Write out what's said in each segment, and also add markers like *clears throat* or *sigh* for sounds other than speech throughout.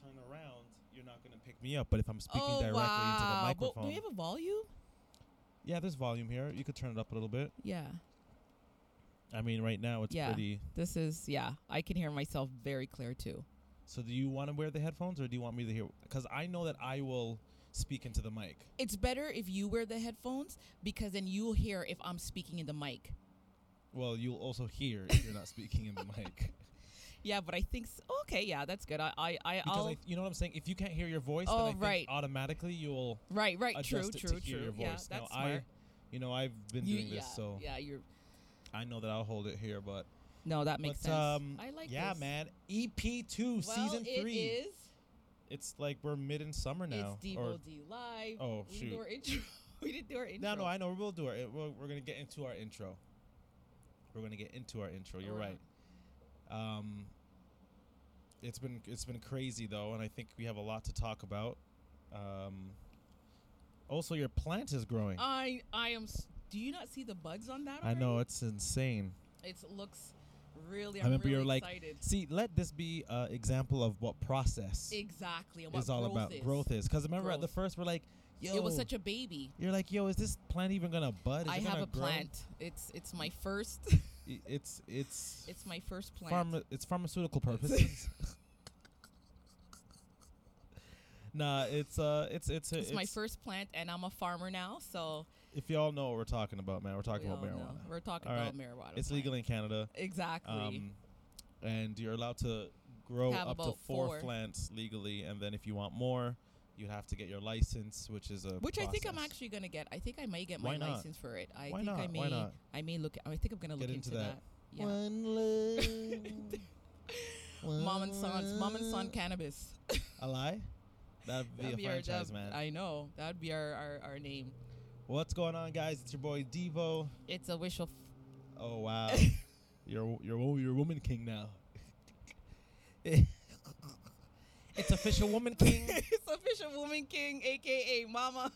Turn around, you're not gonna pick me up. But if I'm speaking oh directly wow! into the microphone, do we have a volume? yeah, there's volume here. You could turn it up a little bit. Yeah. I mean, right now it's Yeah. pretty. This is yeah. I can hear myself very clear too. So, do you want to wear the headphones, or do you want me to hear? Because I know that I will speak into the mic. It's better if you wear the headphones because then you'll hear if I'm speaking in the mic. Well, you'll also hear if you're not *laughs* speaking in the mic. Yeah, but I think s okay. Yeah, that's good. I I, I Because I'll you know what I'm saying. If you can't hear your voice, Oh, then I think right. automatically you'll right right true true true. your Yeah, that's now, smart. I, you know, I've been You- doing yeah, this, so yeah, you're I know that I'll hold it here. But no, that makes but, sense. um, I like yeah, this. man. EP two, Well, season three. It is. It's like we're mid in summer now. It's Devo D live. Oh, we shoot. *laughs* *laughs* Do our intro. we didn't do our intro. no, no, I know we'll do it. We're, we're gonna get into our intro. We're gonna get into our intro. You're Alright. right. Um, it's been it's been crazy though, and I think we have a lot to talk about. Um, also, your plant is growing. I I am. s- Do you not see the buds on that? I know it's insane. It looks really. I remember really you're like, excited. see, let this be an example of what process exactly. and what is all growth about. Is. Growth is because remember at the Growth. first we're like, yo, It was such a baby. you're like, yo, is this plant even gonna bud? Is I it have gonna a grow? plant. It's it's my first. *laughs* It's it's it's my first plant. Pharma, it's pharmaceutical *laughs* purposes. *laughs* nah, it's uh, it's it's it's, my first plant, and I'm a farmer now, so If y'all know what we're talking about, man, we're talking we about marijuana. know. We're talking All about right. marijuana. It's legal in Canada, Exactly. um, and you're allowed to grow Have up to four, four. plants legally, and then if you want more, you have to get your license, which is a Which I think I'm actually gonna get. I think I may get my not? license for it. I Why think I not? may. Why not? I may look. I think I'm gonna Get look into into that. that. Yeah. One love, *laughs* Mom and son. Mom and son one- cannabis. *laughs* A lie? That'd be That'd a our- franchise, that- man. I know. That would be our, our, our name. What's going on, guys? It's your boy Devo. It's a wish of. Oh wow, *laughs* you're you're wo- you're woman king now. It's official woman *laughs* king. it's official woman king, aka Mama.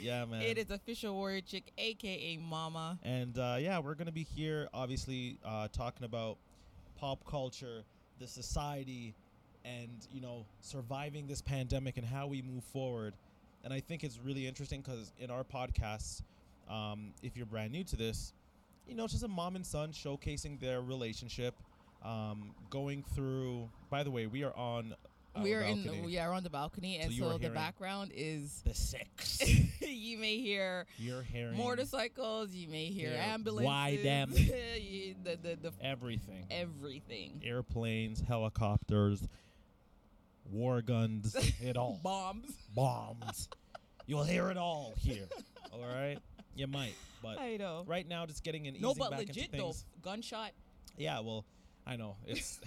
yeah, *laughs* man. It is official warrior chick, aka Mama. And uh, yeah, we're gonna be here, obviously, uh, talking about pop culture, the society, and you know, surviving this pandemic and how we move forward. And I think it's really interesting because in our podcasts, um, if you're brand new to this, you know, it's just a mom and son showcasing their relationship, um, going through. By the way, we are on. We are in. balcony. We are on the balcony, and are so, the background is. the six. *laughs* you may hear You're hearing motorcycles. You may hear Hear ambulances. why them. *laughs* you- the, the, the everything. everything. airplanes, helicopters, war guns, it *laughs* all. Bombs. Bombs. You'll hear it all here. All right? You might. But I know. right now, just getting an easy No, but back legit into though. Gunshot. Yeah, well, I know. It's.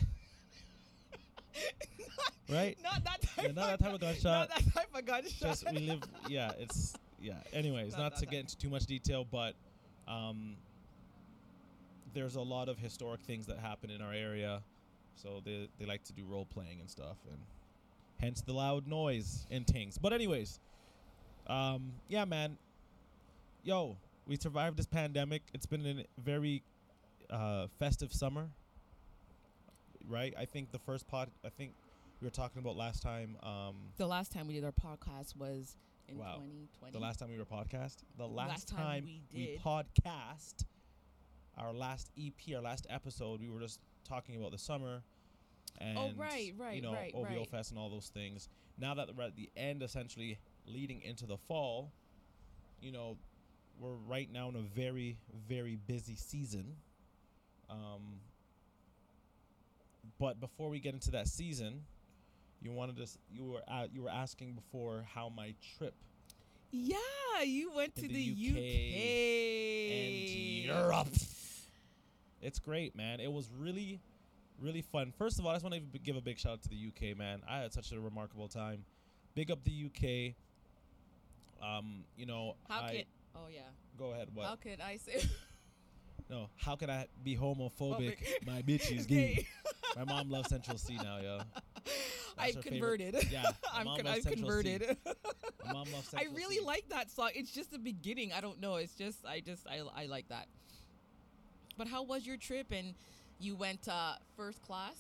Right? *laughs* Not that type. Yeah, not of that type of gun- gunshot. Not that type of gunshot. Just, we live. Yeah, it's. Yeah. *laughs* Anyways, Not not to get into too much detail, but. Um, there's a lot of historic things that happen in our area, so they they like to do role playing and stuff, and hence the loud noise and things. But anyways, um, yeah, man, yo, we survived this pandemic. It's been a very uh, festive summer, right? I think the first pod, I think we were talking about last time. Um, the last time we did our podcast was in Wow. 2020. the last time we were podcast, the last, Last time time, we we did. podcast, our last EP, our last episode, we were just talking about the summer. And, Oh, right, right, you know, right, OVO right. Fest and all those things. Now that we're at the end, essentially leading into the fall, you know, we're right now in a very, very busy season. Um, but before we get into that season, you wanted to, you were, uh, you were asking before how my trip Yeah, you went to the the, UK UK, and Europe. It's great, man. It was really, really fun. First of all, I just want to give a big shout out to the UK, man. I had such a remarkable time. Big up the UK. Um, you know, How I can? Oh yeah. go ahead. What? How could I say? *laughs* no, how can I be homophobic? Phobic. My bitch is *laughs* gay. *laughs* My mom loves Central Cee now, yo. *laughs* I've favorite- converted. Yeah, I'm con- C. converted. My mom loves I Central really C. like that song. It's just the beginning. I don't know. It's just I just I I like that. But how was your trip? And you went uh, first class.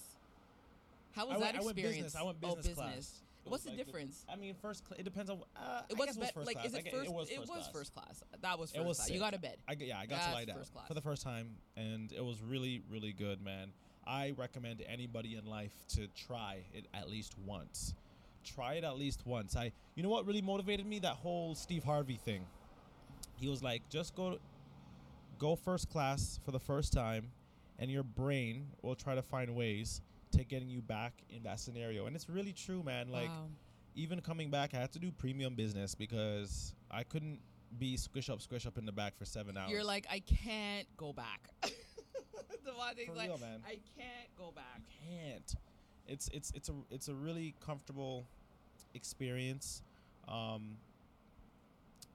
How was I went, that I went experience? business. I went Oh, business, business. class. It What's was the like difference? I mean, first. Cl- it depends on. Uh, It I was it was first like class. is I it get- first? It was first class. first class. That was It first was class. You got a bed. I yeah, I got to lie down first class. for the first time, and it was really, really good, man. I recommend anybody in life to try it at least once. Try it at least once. I, you know what really motivated me? That whole Steve Harvey thing. He was like, just go, go first class for the first time, and your brain will try to find ways to getting you back in that scenario. And it's really true, man. Like wow. even coming back, I had to do premium business because I couldn't be squish up, squish up in the back for seven hours. You're like, I can't go back. *laughs* Devontae's For like, real, man. I can't go back. can't. It's it's it's a it's a really comfortable experience, um,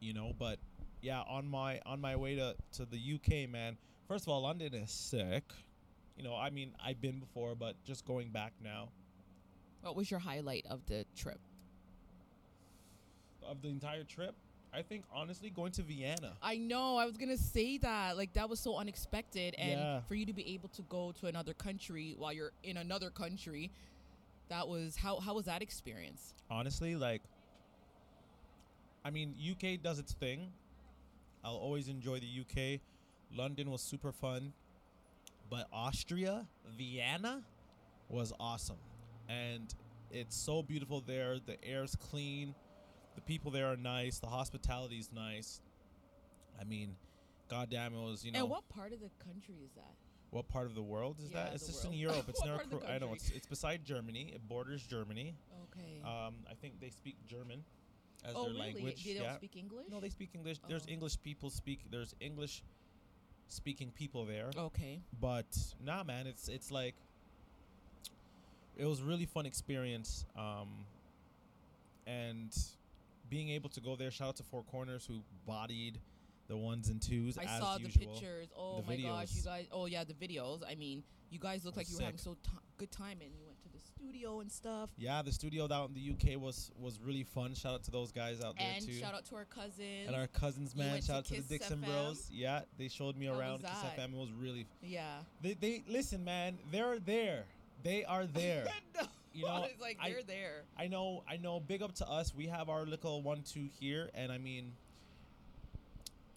you know. But yeah, on my on my way to to the UK, man. First of all, London is sick. You know, I mean, I've been before, but just going back now What was your highlight of the trip? of the entire trip. I think honestly, going to Vienna. I know. I was gonna say that. Like that was so unexpected, and Yeah. for you to be able to go to another country while you're in another country, that was how how was that experience? honestly like i mean uk does its thing i'll always enjoy the uk london was super fun but austria vienna was awesome and it's so beautiful there the air's clean the people there are nice the hospitality is nice i mean goddamn it was you know and what part of the country is that? what part of the world is Yeah, that it's just in *laughs* europe it's What never part of the cro- i know it's, it's beside germany it borders germany Okay. um, I think they speak German as oh their really? language. They don't yeah. speak English? No, they speak English. There's Oh. English people speak. There's English speaking people there. Okay. But nah, man, it's it's like it was really fun experience. Um, and being able to go there. Shout out to Four Corners who bodied the ones and twos I saw usual. the pictures. Oh The my gosh, you guys! Oh yeah, the videos. I mean, you guys look like you were having so t- good time, and you went to the studio and stuff. Yeah, the studio out in the UK was was really fun. Shout out to those guys out there And too. shout out to our cousins. and our cousins, man. Shout to out to the Dixon FM? Bros. Yeah, they showed me How around Kiss? FM. It was really. yeah. They, they listen, man. They're there. They are *laughs* there. no, You know, *laughs* it's like I- they're there. I know. I know. Big up to us. We have our little one-two here, and I mean,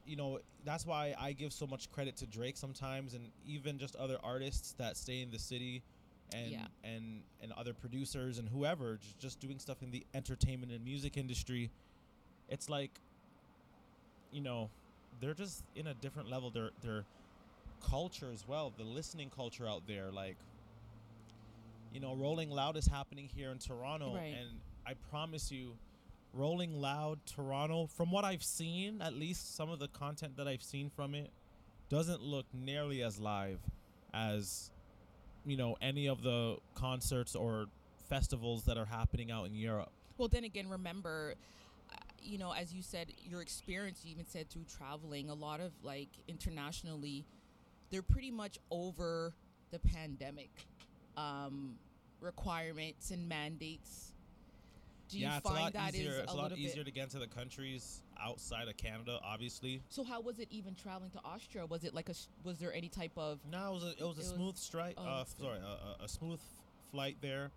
you know, that's why I give so much credit to Drake sometimes, and even just other artists that stay in the city, and Yeah. and and other producers and whoever just just doing stuff in the entertainment and music industry. It's like, you know, they're just in a different level. Their their culture as well, the listening culture out there, like. You know, Rolling Loud is happening here in Toronto, Right. and I promise you, Rolling Loud Toronto, from what I've seen, at least some of the content that I've seen from it, doesn't look nearly as live as, you know, any of the concerts or festivals that are happening out in Europe. Well, then again, remember, uh, you know, as you said, your experience, you even said through traveling, a lot of like internationally, they're pretty much over the pandemic um, requirements and mandates. Do you yeah, it's a find lot that is easier. it's a lot easier bit? to get into the countries outside of Canada, obviously. So how was it even traveling to Austria? Was it like a Was there any type of? No, it was a, it was a It was- smooth strike. oh, uh, sorry, a, a, a smooth flight there,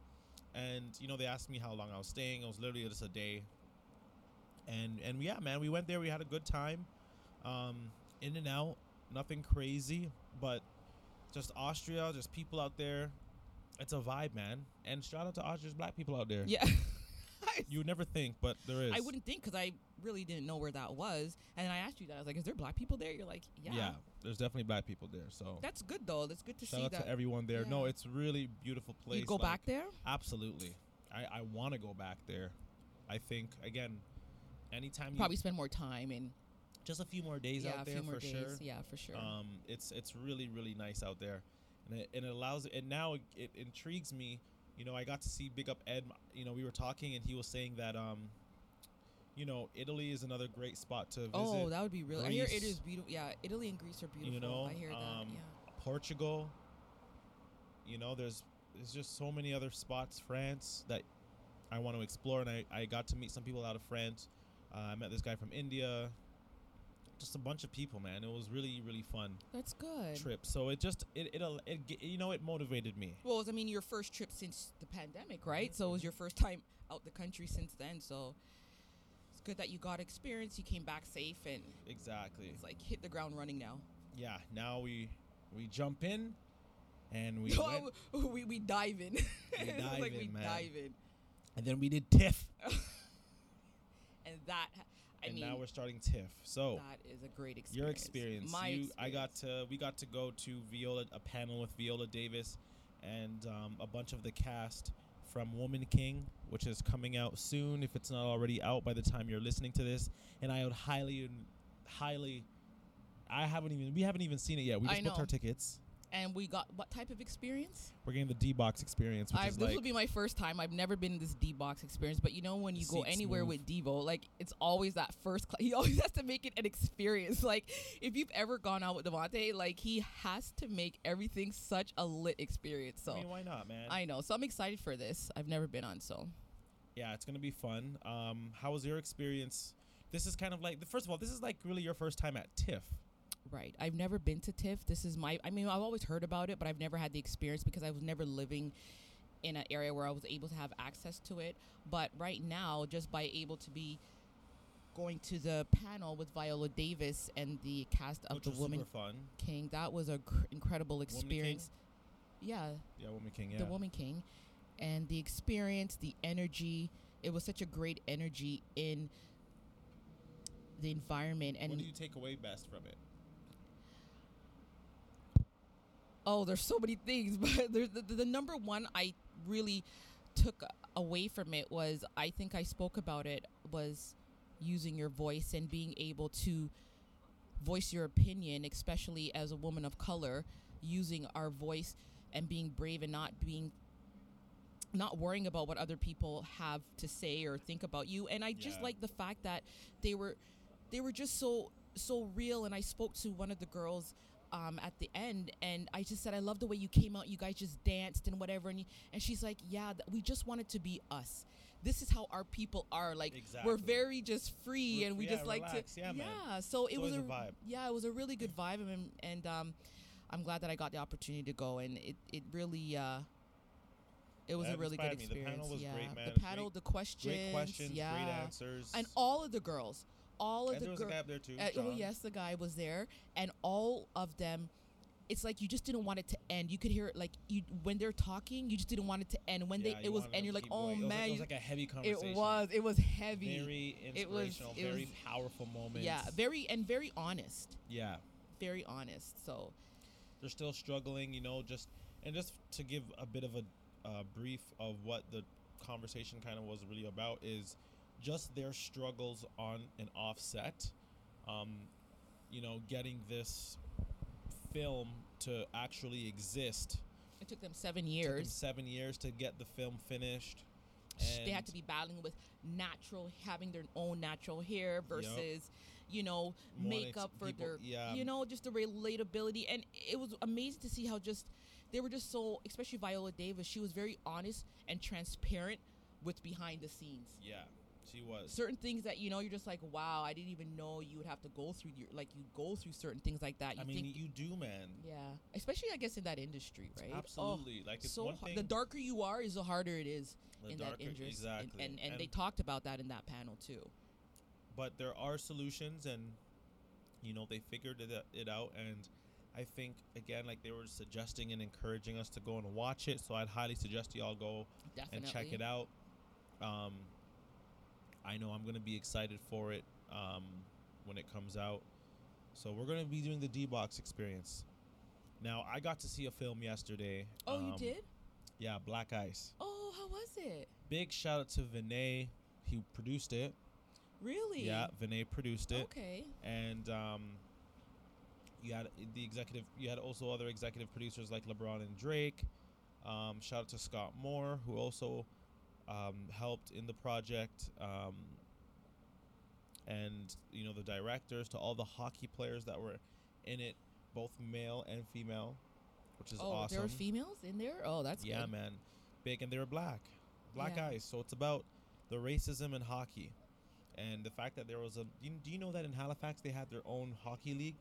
and you know they asked me how long I was staying. It was literally just a day. And and yeah, man, we went there. We had a good time, um, in and out, nothing crazy, but just Austria, just people out there. It's a vibe, man. And shout out to Austria's black people out there. Yeah. *laughs* *laughs* You would never think, but there is. I wouldn't think because I really didn't know where that was, and then I asked you that. I was like, "Is there black people there?" You're like, "Yeah." Yeah, there's definitely black people there. So That's good though. That's good to shout see out that. to everyone there. No, it's really beautiful place. you go like- back there. Absolutely. I, I want to go back there. I think again, anytime you Probably spend more time and just a few more days yeah, out there for days. sure. Yeah, for sure. Um, it's it's really really nice out there, and it, and it allows and now it, it intrigues me. You know, I got to see Big Up Ed. You know, we were talking and he was saying that um, you know, Italy is another great spot to visit. oh, that would be really. I hear it Greece. is beautiful. Yeah, Italy and Greece are beautiful. you know, I hear that. um, Yeah. Portugal. You know, there's there's just so many other spots. France that I want to explore, and I, I got to meet some people out of France. Uh, I met this guy from India. Just a bunch of people, man. It was really really fun That's good. trip. So it just it it, uh, it, it you know it motivated me. Well, was, I mean, your first trip since the pandemic, right? So it was your first time out the country since then. So it's good that you got experience. You came back safe, and Exactly. it's like hit the ground running now. Yeah. Now we we jump in, and we *laughs* went, *laughs* we, we dive in. Was *laughs* dive like in, we man. dive in, and then we did TIFF, I and mean now we're starting TIFF. So. that is a great experience. Your experience. My you, I got to. We got to go to Viola, a panel with Viola Davis, and um, a bunch of the cast from Woman King, which is coming out soon. If it's not already out by the time you're listening to this, and I would highly, highly. I haven't even. We haven't even seen it yet. We just booked our tickets. And we got what type of experience? We're getting the D box experience, which I've, is this like will be my first time. I've never been in this D box experience, but you know when you go anywhere with Devo, like it's always that first. Cl- *laughs* he always has to make it an experience. Like if you've ever gone out with Devontae, like he has to make everything such a lit experience. So I mean, why not, man? I know. So I'm excited for this. I've never been on, so yeah, it's gonna be fun. Um, how was your experience? This is kind of like the first of all, this is like really your first time at TIFF. Right. I've never been to TIFF. This is my. I mean, I've always heard about it, but I've never had the experience because I was never living in an area where I was able to have access to it. But right now, just by able to be going to the panel with Viola Davis and the cast of which the Woman. King, that was a cr- incredible experience. Yeah, Yeah, Woman King. Yeah. the Woman King, and the experience, the energy. It was such a great energy in the environment, and what do you take away best from it? Oh, there's so many things, *laughs* but there's the, the number one I really took away from it was I think I spoke about it was using your voice and being able to voice your opinion, especially as a woman of color, using our voice and being brave and not being not worrying about what other people have to say or think about you and i just Yeah. like the fact that they were they were just so so real and i spoke to one of the girls um, at the end and i just said i love the way you came out you guys just danced and whatever and, you, and she's like yeah th- we just wanted to be us this is how our people are like we're very just free and we free- just like relax. to Yeah, man. so it was a, a vibe. yeah it was a really good vibe and, and um i'm glad that i got the opportunity to go and it, it really uh it was That a really good inspired me. The experience. panel was yeah, great, man. the Great- panel, the questions, Great questions, yeah, great answers. and all of the girls, all of And the there was a guy up there too. Uh, oh yes, the guy was there, and all of them. It's like you just didn't want it to end. You could hear it like you when they're talking, you just didn't want it to end. When Yeah, they it was and you're like, oh going. It was man, like, it was like a heavy conversation. it was it was heavy. very It was- inspirational, it very was- powerful moments. yeah, very and very honest, yeah. very honest. So They're still struggling, you know. Just and just to give a bit of a uh, brief of what the conversation kind of was really about is just their struggles on and offset. Um, you know, getting this film to actually exist it took them seven took them years. seven years to get the film finished. they had to be battling with natural having their own natural hair versus you know to- makeup for people- their yeah. you know just the relatability and it was amazing to see how just they were just so especially viola davis she was very honest and transparent with behind the scenes Yeah, she was. certain things that you know you're just like wow i didn't even know you would have to go through your like you go through certain things like that you I mean, think you do, man. yeah especially i guess in that industry right Oh, Absolutely. like it's so one thing. the darker you are is the harder it is in darker- that industry exactly. and, and, and they talked about that in that panel too but there are solutions and you know they figured it, it out and i think again like they were suggesting and encouraging us to go and watch it so i'd highly suggest y'all go definitely and check it out um, i know i'm going to be excited for it um, when it comes out. So we're going to be doing the d-box experience. Now i got to see a film yesterday oh you um, did? yeah black ice. Oh how was it? Big shout out to vinay. He produced it. Really? Yeah vinay produced it. Okay. And um, you had the executive. You had also other executive producers like LeBron and Drake. Um, shout out to Scott Moore, who also um, helped in the project, um, and you know the directors, to all the hockey players that were in it, both male and female, which is oh awesome. there were females in there oh that's yeah, good. man, big, and they were black, black Yeah. eyes. So it's about the racism in hockey, And the fact that there was a, you, do you know that in Halifax they had their own hockey league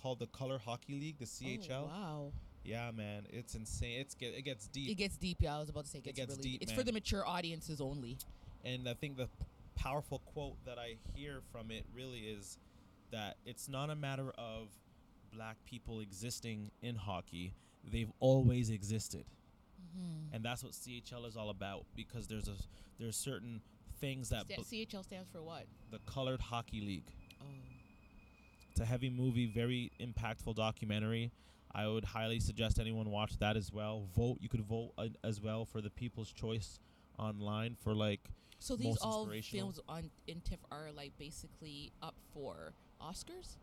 called the Color Hockey League, the CHL? Oh, wow. Yeah, man, it's insane. It's get it gets deep. It gets deep. Yeah, I was about to say it It gets, gets really deep, It's man. for the mature audiences only. And I think the powerful quote that I hear from it really is that it's not a matter of black people existing in hockey. They've always existed. Mm-hmm. And that's what CHL is all about because there's a there's certain things that bl- CHL stands for what? the Colored Hockey League. Oh, It's a heavy movie, very impactful documentary. I would highly suggest anyone watch that as well. Vote. You could vote uh, as well for the People's Choice online for like so these Most all films on in TIFF are like basically up for Oscars.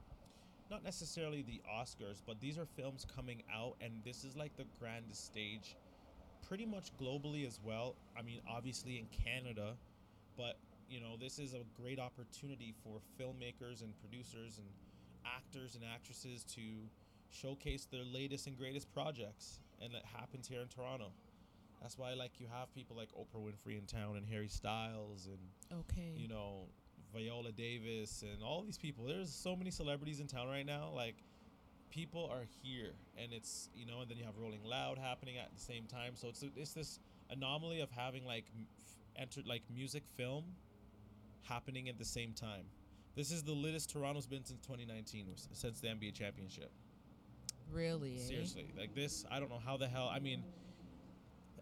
not necessarily the Oscars, but these are films coming out, and this is like the grandest stage, pretty much globally as well. I mean, obviously in Canada, but you know, this is a great opportunity for filmmakers and producers and actors and actresses to showcase their latest and greatest projects, and it happens here in Toronto. That's why, like, you have people like Oprah Winfrey in town, and Harry Styles, and Okay. you know, Viola Davis and all these people. There's so many celebrities in town right now. Like, people are here, and it's you know, and then you have Rolling Loud happening at the same time. So it's it's this anomaly of having like f- entered like music film happening at the same time. This is the latest Toronto's been since 2019, since the NBA championship. Really? eh? Seriously, like this, I don't know how the hell. I mean,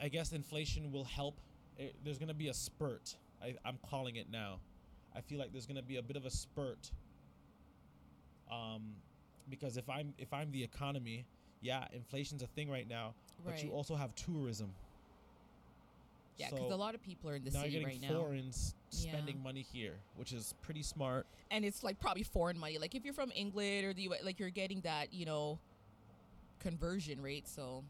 I guess inflation will help. It, there's gonna be a spurt. I, I'm calling it now. I feel like there's gonna be a bit of a spurt. Um, because if I'm if I'm the economy, yeah, inflation's a thing right now, but you also have tourism. Yeah, because So a lot of people are in the now city you're right getting now, foreigners Yeah. spending money here, which is pretty smart. and it's like probably foreign money. Like if you're from England or the U.S., like you're getting that, you know, conversion rate. So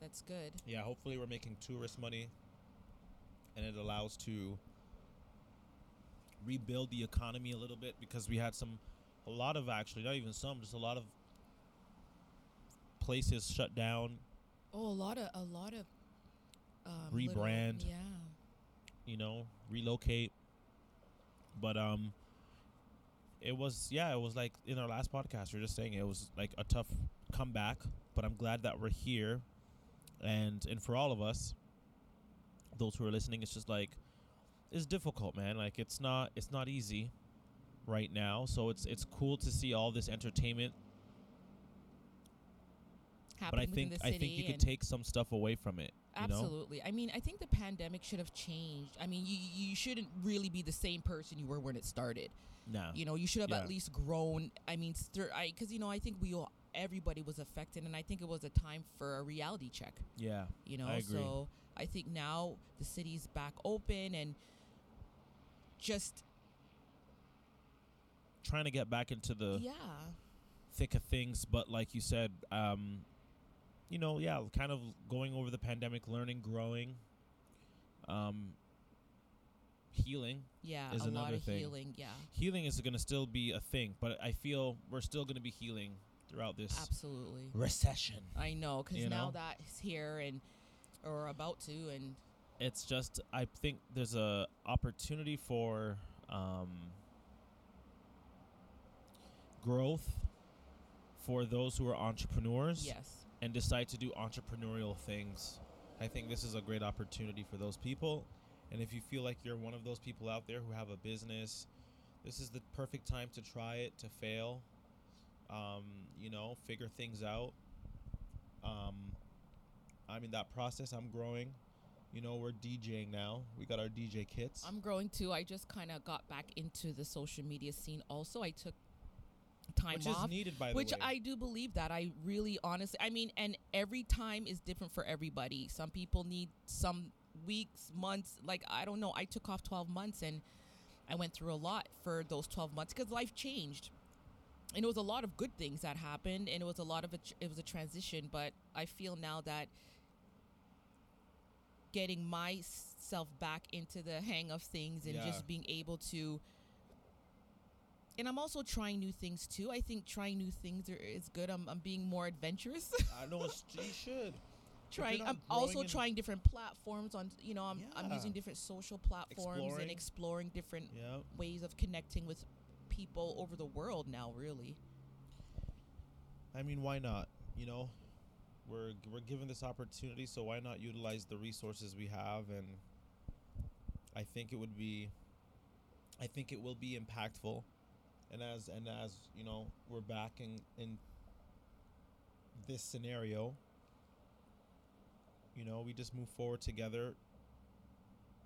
that's good. Yeah, hopefully we're making tourist money and it allows to rebuild the economy a little bit because we had some a lot of actually not even some just a lot of places shut down Oh, a lot of a lot of um, little- Rebrand. yeah. you know relocate but um it was yeah it was like in our last podcast we are just saying it was like a tough comeback but i'm glad that we're here. And and for all of us those who are listening it's just like it's difficult man. Like it's not it's not easy right now. So it's it's cool to see all this entertainment but i Happening within think the i think you could take some stuff away from it you know Absolutely. I mean, I think the pandemic should have changed. I mean, you you shouldn't really be the same person you were when it started. no You know, you should have Yeah. at least grown. I mean, because you know, I think we all everybody was affected, and I think it was a time for a reality check. yeah You know, I agree. so I think now the city's back open and just trying to get back into the yeah, thick of things but like you said um you know yeah kind of going over the pandemic learning growing um healing yeah, Is a lot another of thing. healing. Yeah, healing is going to still be a thing but i feel we're still going to be healing throughout this absolutely. recession I know because now know? that it's here and or about to, and it's just i think there's a opportunity for um growth for those who are entrepreneurs yes, and decide to do entrepreneurial things. I think this is a great opportunity for those people. And if you feel like you're one of those people out there who have a business, this is the perfect time to try it, to fail, um, you know, figure things out. Um, I'm in that process. I'm growing. You know, we're DJing now. We got our DJ kits. I'm growing too. I just kind of got back into the social media scene. Also, I took time which off. is needed by the which way. I do believe that I really honestly I mean and every time is different for everybody. Some people need some weeks, months, like I don't know. I took off 12 months and I went through a lot for those 12 months cuz life changed. And it was a lot of good things that happened and it was a lot of a, it was a transition, but I feel now that getting myself back into the hang of things and Yeah. just being able to and I'm also trying new things too. I think trying new things are, is good. I'm, I'm being more adventurous. *laughs* I know you should. trying i'm also in- trying different platforms on you know i'm, I'm using different social platforms Exploring. and exploring different Yeah. ways of connecting with people over the world now really I mean, why not? You know, we're we're given this opportunity, so why not utilize the resources we have? And I think it would be, I think it will be impactful. And as and as you know, we're back in in this scenario. You know, we just move forward together,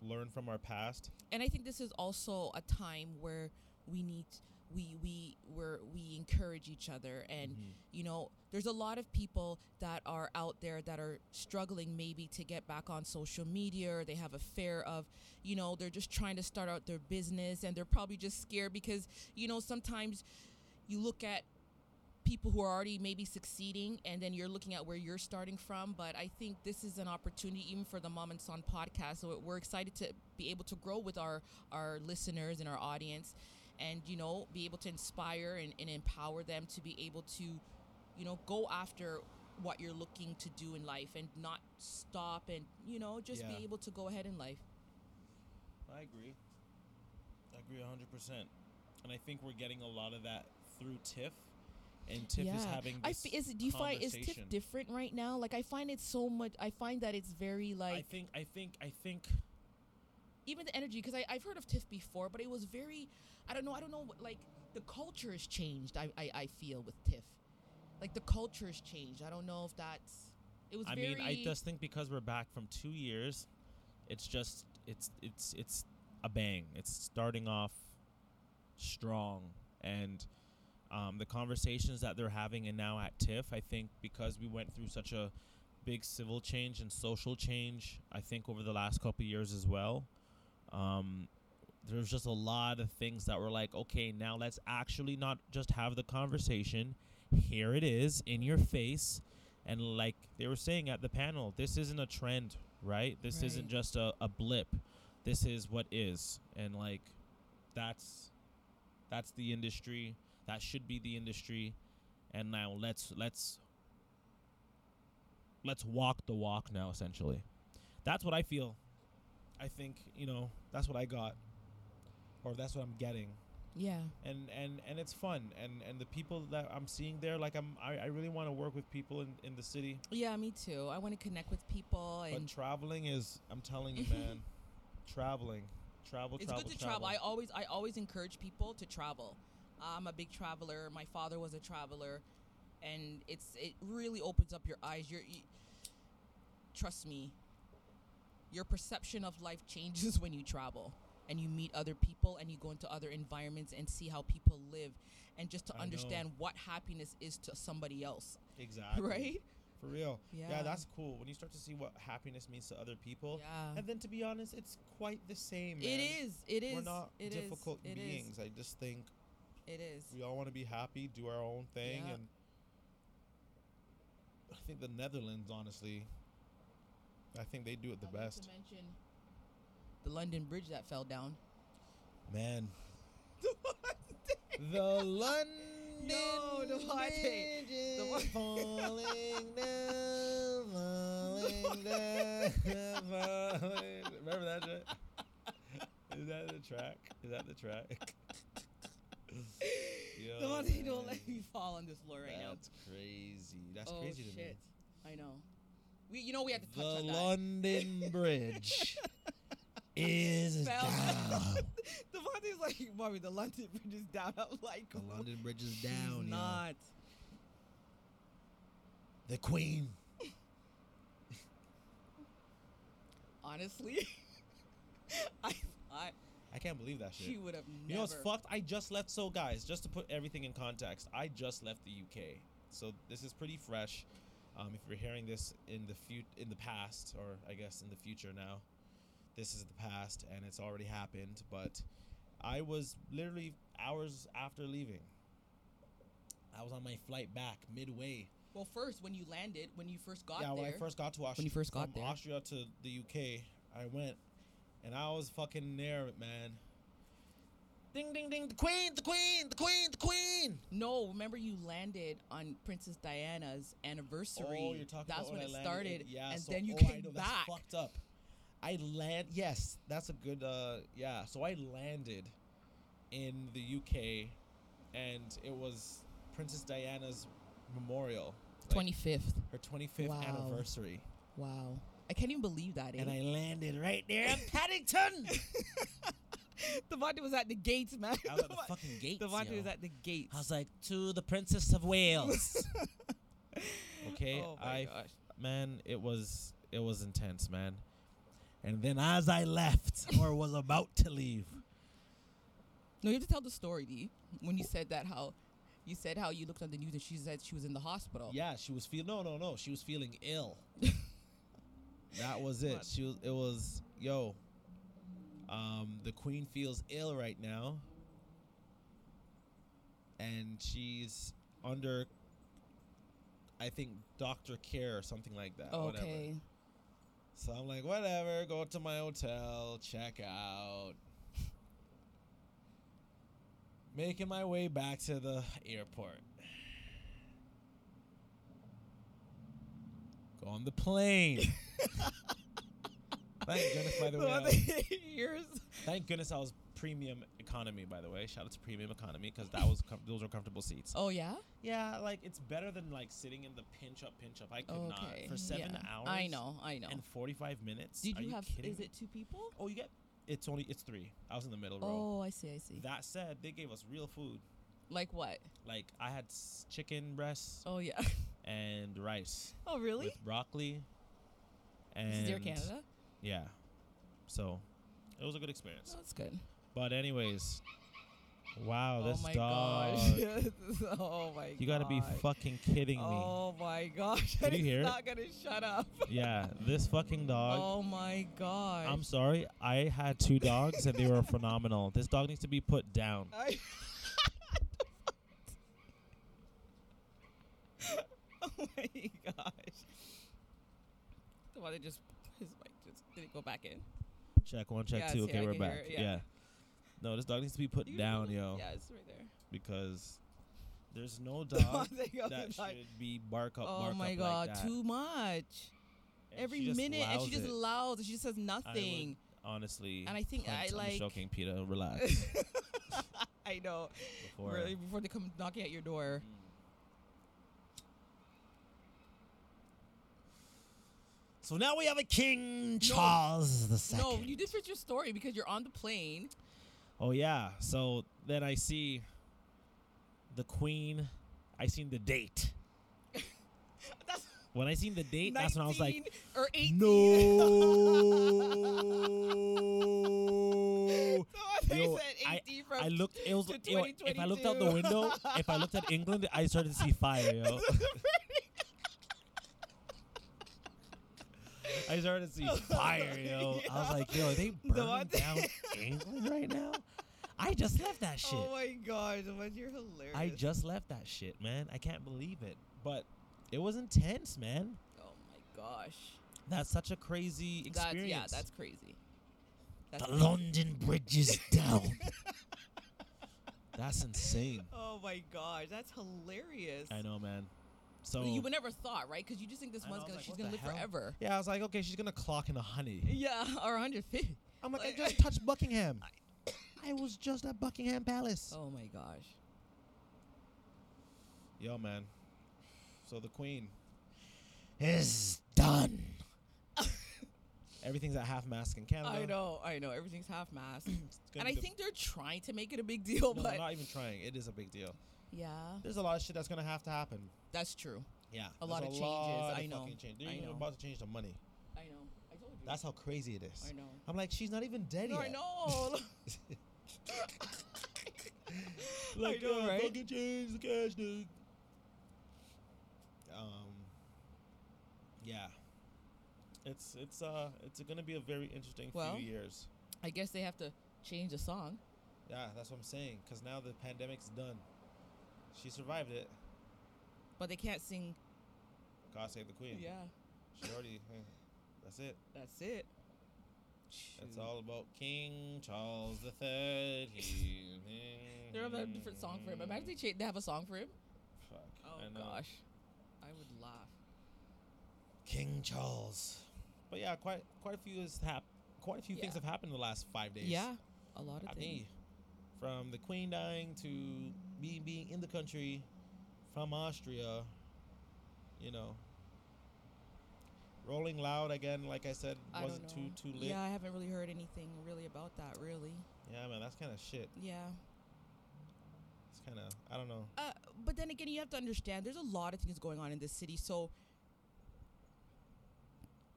learn from our past. and I think this is also a time where we need we we where we encourage each other. And Mhm. you know there's a lot of people that are out there that are struggling maybe to get back on social media or they have a fear of you know they're just trying to start out their business and they're probably just scared because you know sometimes you look at people who are already maybe succeeding and then you're looking at where you're starting from. But i think this is an opportunity even for the mom and son podcast. So we're excited to be able to grow with our our listeners and our audience and you know be able to inspire and, and empower them to be able to you know go after what you're looking to do in life and not stop and you know just Yeah. be able to go ahead in life I agree. I agree 100%. And I think we're getting a lot of that through TIFF. And TIFF is having I this f- is do you find is. TIFF different right now? Like I find it so much. I find that it's very like I think I think I think even the energy because I've heard of TIFF before, but it was very. I don't know. I don't know. Like the culture has changed. I I, I feel with TIFF, like the culture has changed. I don't know if that's. It was I very. mean I just think because we're back from 2 years it's just it's it's it's a bang. It's starting off strong and um, the conversations that they're having and now at TIFF, I think because we went through such a big civil change and social change, I think over the last couple of years as well. Um, there's just a lot of things that were like, okay, now let's actually not just have the conversation. Here it is in your face. And like they were saying at the panel, this isn't a trend, right? This isn't just a, a blip. This is what is. And like that's that's the industry. That should be the industry. And now let's let's let's walk the walk now essentially. That's what I feel. I think, you know, that's what I got. Or that's what I'm getting. yeah. And and and it's fun and and the people that I'm seeing there like I'm I, I really want to work with people in in the city. Yeah, me too. I want to connect with people But and traveling is I'm telling you *laughs* man, traveling. Travel it's travel good to travel. I always I always encourage people to travel. I'm a big traveler. My father was a traveler, and it's it really opens up your eyes. You're, you, trust me, your perception of life changes *laughs* when you travel and you meet other people and you go into other environments and see how people live and just to I know. understand what happiness is to somebody else, exactly. right? For real. Yeah. Yeah, that's cool. When you start to see what happiness means to other people. Yeah. And then to be honest, it's quite the same. It man. is. It is. We're not it difficult it is, beings. I just think It is. we all want to be happy, do our own thing, Yeah. and I think the Netherlands, honestly, I think they do it the Not best. To mention the London Bridge that fell down. Man, *laughs* the London Yo, the Bridge is falling down, falling down, falling. Remember that shit? Is that the track? Is that the track? *laughs* Yo, Devontae, don't let me fall on this floor right now. That's crazy. That's oh crazy to shit! me. I know. We, you know, we had to touch The on that. London *laughs* Bridge is down. Devontae's *laughs* like, "Mommy, the London Bridge is down." I'm like, The London Bridge is "She's down. yo. not." The Queen. *laughs* Honestly, I thought I can't believe that shit. she would have never. You know what's fucked? I just left. So, guys, just to put everything in context, I just left the UK. So this is pretty fresh. Um, if you're hearing this in the fut- in the past, or I guess in the future now, this is the past, and it's already happened. But I was literally hours after leaving. I was on my flight back midway. Well, first when you landed, when you first got yeah, there, when I first got to Austria, When you first got from there. Austria to the UK, I went, and I was fucking there, man. Ding ding ding! The queen, the queen, the queen, the queen. No, remember you landed on Princess Diana's anniversary. Oh, you're talking That's about when I it landed started, yeah, and so- then you oh, I came know, back. That's fucked up. I land. Yes, that's a good. uh Yeah, so I landed in the UK, and it was Princess Diana's memorial, like, Twenty fifth. her 25th Wow. anniversary, Wow, I can't even believe that. Eh? and I landed right there in *laughs* Paddington. *laughs* *laughs* Devontae was at the gates, man. I was at the *laughs* fucking gates. Devontae yo. was at the gates. I was like, to the Princess of Wales. *laughs* okay, oh I gosh. man, it was it was intense, man. And then as I left or was about to leave, No, you have to tell the story, D. When you said that, how you said how you looked on the news and she said she was in the hospital. yeah, she was feeling no, no, no, she was feeling ill. that was it. She was it was yo. Um, the queen feels ill right now, and she's under, I think, doctor care or something like that. whatever. Okay. So I'm like, whatever, go to my hotel, check out. Making my way back to the airport. Go on the plane. *laughs* *laughs* Thank goodness, by the *laughs* way. I um, *laughs* Years. thank goodness I was premium economy, by the way. Shout out to premium economy because that was com- those were comfortable seats. Oh yeah. Yeah, like it's better than like sitting in the pinch up, pinch up. I could Okay. not for seven yeah. hours. I know. I know. And forty five minutes. Did Are you have? kidding Is it two people? Oh, you get it's only it's three. I was in the middle row. Oh, I see. I see. That said, they gave us real food. like what? Like I had chicken breasts Oh yeah. and rice oh really? with broccoli. And This is Air Canada. Yeah. So it was a good experience. That's good. But anyways, wow, oh this my dog. gosh. *laughs* oh my. God. You gotta be fucking kidding me. Oh my gosh. Did *laughs* you hear not gonna shut up. *laughs* Yeah, this fucking dog. Oh my God. I'm sorry. I had two dogs and they were phenomenal. This dog needs to be put down. I oh my gosh. The one that just his mic just did it go back in? Check one, check Yeah, two. Okay, we're back. it, yeah. yeah. No, this dog needs to be put You down, yo. Yeah, it's right there. Because there's no *laughs* dog there you go, that should be bark up, Oh bark my up god, like that. too much. And Every minute, and she just it. allows. She just says I would nothing. honestly. And I think I I'm like- joking, Peter. Relax. *laughs* I know. Before. Really, before they come knocking at your door. Mm. So now we have a King Charles the Second. No, you did fit your story because you're on the plane. Oh yeah. So then I see the Queen. I seen the date. *laughs* When I seen the date, that's when I was like, or 18. no. *laughs* *laughs* So Yo, said I- from I looked. It was. yo, if I looked out the window, if I looked at England, I started to see fire, yo. I started to see *laughs* fire, yo. I was like, yo, are they *laughs* The burning down *laughs* England right now? I just left that oh shit. Oh my gosh, man, you're hilarious. I just left that shit, man. I can't believe it. But it was intense, man. Oh my gosh. That's such a crazy That's, experience. yeah, that's crazy. That's the crazy. London Bridge is down. that's insane. Oh my gosh, that's hilarious. I know, man. So you would never thought, right? Because you just think this one's gonna, was she's gonna live hell? forever. yeah, I was like, okay, she's gonna clock in a honey. Yeah, *laughs* or 150. I'm like, I just touched Buckingham. I was just at Buckingham Palace. Oh my gosh. Yo, man. So the Queen is done. *laughs* Everything's at half mask in Canada. I know, I know. Everything's half mask. *clears throat* And I think they're trying to make it a big deal, no, but they're not even trying. It is a big deal. yeah, There's a lot of shit that's gonna have to happen. That's true. Yeah, A lot of changes, lot I of know, change. They're I even know. about to change the money. I know. I told you. That's how crazy it is. I know. I'm like, she's not even dead No, yet. I know. *laughs* *laughs* like, I know, uh, right? fucking change the cash, dude. Um, yeah, it's it's uh it's gonna be a very interesting Well- few years. I guess they have to change the song. Yeah, that's what I'm saying. Cause now the pandemic's done. She survived it. But they can't sing. God save the queen. Yeah, She already. that's it. that's it. That's It's all about King Charles the Third. He, *laughs* They have a different song for him. Imagine they, cha- they have a song for him. Fuck. Oh I gosh, I would laugh. King Charles. But yeah, quite quite a few has hap- quite a few things have happened in the last five days. Yeah, a lot of I things. mean, from the Queen dying to me being in the country, from Austria, you know. Rolling Loud again, like I said, I wasn't too too lit. Yeah, I haven't really heard anything really about that. Really. Yeah, man, that's kind of shit. Yeah. It's kind of I don't know. Uh, but then again, you have to understand there's a lot of things going on in this city. So,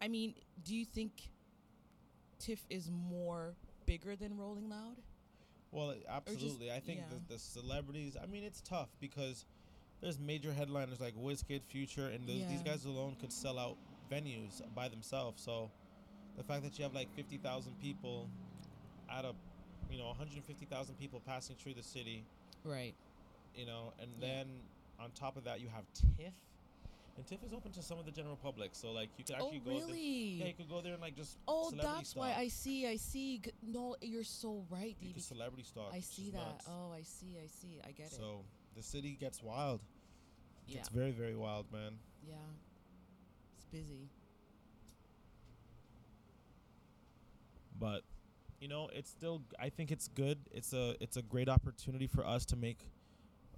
I mean, do you think TIFF is more bigger than Rolling Loud? Well, absolutely. I think yeah. the, the celebrities. I mean, it's tough because there's major headliners like Wizkid, Future, and those, these guys alone could sell out venues by themselves. So the fact that you have like 50,000 people out of, you know, 150,000 people passing through the city, Right. you know, and Yeah. then on top of that you have TIFF, and TIFF is open to some of the general public. So like you could Oh, actually go. There, really? yeah, you could go there and like just. oh, that's why. I see. I see. No, you're so right, You DB. could celebrity stalk. I see that. nuts. Oh, I see. I see. I get it. So the city gets wild. Yeah. It's very very wild, man. Yeah. It's busy. but you know it's still i think it's good it's a it's a great opportunity for us to make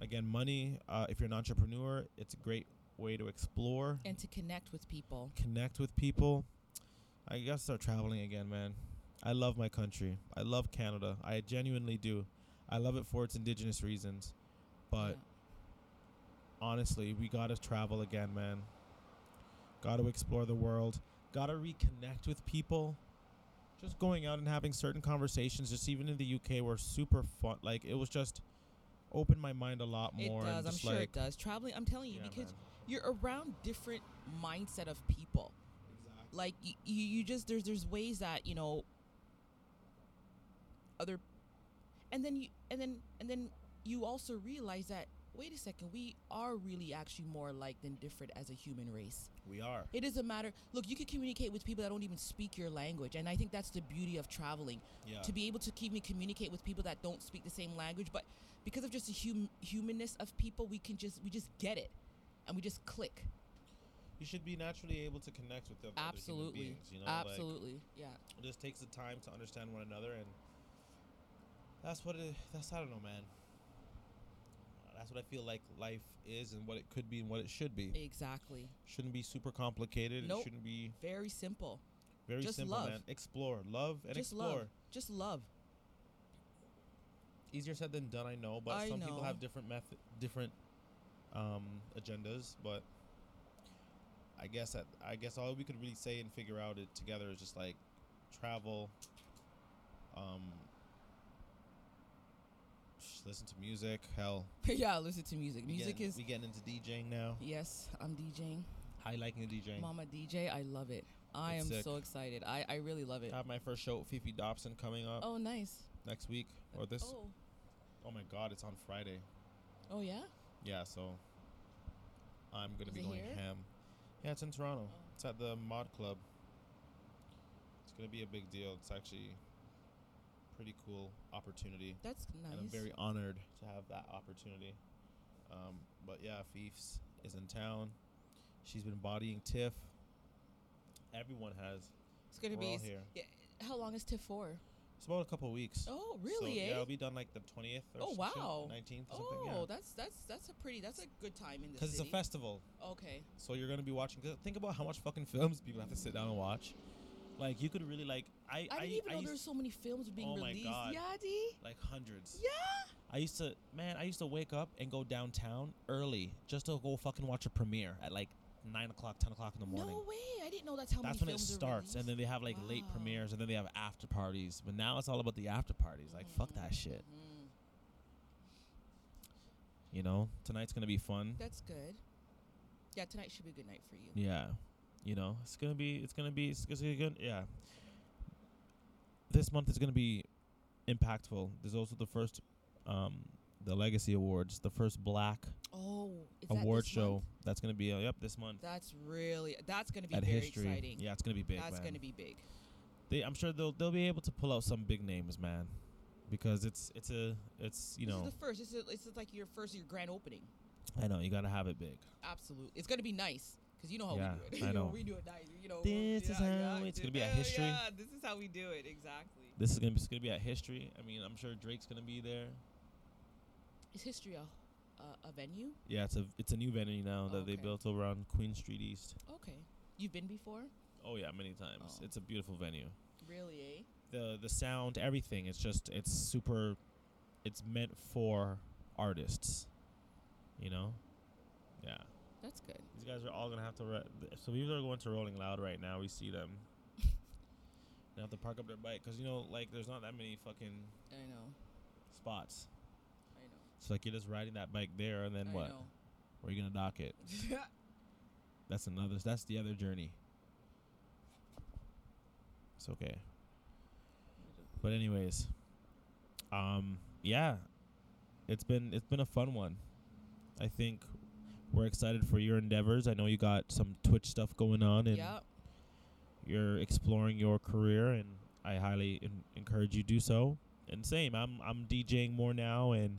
again money uh, if you're an entrepreneur it's a great way to explore And to connect with people. connect with people i gotta start traveling again man i love my country i love canada i genuinely do i love it for its indigenous reasons but Yeah. honestly we gotta travel again man gotta explore the world gotta reconnect with people just going out and having certain conversations just even in the uk were super fun like it was just opened my mind a lot more and does. I'm sure like, it does. Traveling, I'm telling you, yeah, because man. you're around different mindset of people. Like you, you just there's there's ways that you know other, and then you and then and then you also realize that wait a second, we are really actually more alike than different as a human race. we are. It is a matter. Look, you can communicate with people that don't even speak your language, and I think that's the beauty of traveling. Yeah. To be able to keep me communicate with people that don't speak the same language but because of just the hum- humanness of people we can just we just get it and we just click. You should be naturally able to connect with the other human absolutely. beings you know like, absolutely. Yeah. it just takes the time to understand one another and that's what it that's i don't know man that's what i feel like life is and what it could be and what it should be. Exactly. Shouldn't be super complicated. Nope. it shouldn't be very simple. Very Just simple love. man. Explore. Love and just explore. Love just love. Easier said than done i know but I some people have different method different um agendas but i guess that i guess all we could really say and figure out it together is just like travel um listen to music hell *laughs* yeah listen to music we music getting, is we getting into djing now yes i'm djing i liking the djing mama dj i love it i It's am sick. so excited i i really love it I have my first show Fefe Dobson coming up oh nice next week or this oh oh my god it's on friday oh yeah Yeah, so I'm gonna Is be going here? ham. Yeah, it's in Toronto. Oh. It's at the Mod Club. It's gonna be a big deal. It's actually pretty cool opportunity, that's nice and I'm very honored to have that opportunity. Um, but yeah, Fiefs is in town. She's been bodying Tiff. Everyone has. it's gonna We're be all here. yeah, how long is tiff for It's about a couple weeks. oh So, really eh Yeah, it'll be done like the 20th or Oh, wow. 19th Oh, something. that's that's that's a pretty that's a good time in the Because it's a festival. Okay. So you're gonna be watching. 'cause Think about how much fucking *laughs* films people have to sit down and watch. Like you could really like. I I, I, didn't even know used- there's so many films being Oh released. Yeah, D. like hundreds. Yeah. I used to man. I used to wake up and go downtown early just to go fucking watch a premiere at like nine o'clock, ten o'clock in the morning. No way. I didn't know that's how That's when it starts, and then they have like late premieres, and then they have after parties. But now it's all about the after parties. Like fuck that shit. Mhm. You know, tonight's gonna be fun. That's good. Yeah, tonight should be a good night for you. Yeah, you know, it's gonna be, it's gonna be, it's gonna be good. Yeah, this month is gonna be impactful. There's also the first, um, the Legacy Awards, the first Black Oh, is that award this show. month? That's gonna be uh, yep this month That's really that's gonna be at very History. exciting. Yeah, it's gonna be big. that's man. gonna be big. they I'm sure they'll they'll be able to pull out some big names, man, because it's it's a it's you this know is the first. It's this is like your first your grand opening. I know you gotta have it big. Absolutely, it's gonna be nice because you know how Yeah, we do it. *laughs* I know. we do it nice. You know, This is how yeah, it's this- gonna be at yeah, history. Yeah, this is how we do it exactly. This is gonna be it's gonna be at history. I mean, I'm sure Drake's gonna be there. Is history a a, a venue? Yeah, it's a it's a new venue now that they built over on Queen Street East. Okay, you've been before? Oh yeah, many times. Oh. It's a beautiful venue. Really? Eh? The the sound, everything. It's just it's super. It's meant for artists. You know. Yeah. That's good. These guys are all gonna have to. Re- so these are going to Rolling Loud right now. We see them. *laughs* they have to park up their bike because you know, like, there's not that many fucking I know. spots. I know. It's like you're just riding that bike there, and then I what? know. Where are you gonna dock it? *laughs* That's another. That's the other journey. It's okay. But anyways, um, yeah, it's been it's been a fun one. I think we're excited for your endeavors. I know you got some Twitch stuff going on, and yeah. you're exploring your career, and I highly en- encourage you do so. And same, I'm I'm DJing more now, and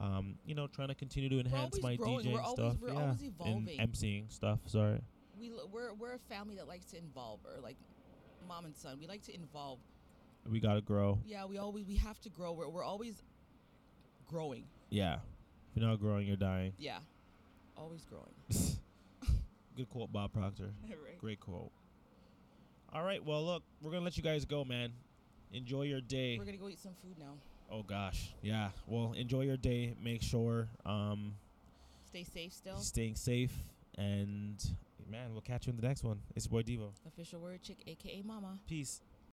um, you know, trying to continue to enhance my growing. DJing We're always- stuff. we're yeah, always and emceeing stuff. Sorry. We l- we're we're a family that likes to involve, or like mom and son. We like to involve. We gotta grow. Yeah, we always we have to grow. We're we're always growing. Yeah. If you're not growing, you're dying. Yeah, always growing. *laughs* Good quote, Bob Proctor. *laughs* right. Great quote. All right. Well, look, we're gonna let you guys go, man. Enjoy your day. We're gonna go eat some food now. Oh gosh. Yeah. Well, enjoy your day. Make sure um Stay safe still. staying safe and man, we'll catch you in the next one. It's your boy Devo. Official word chick, aka Mama. Peace.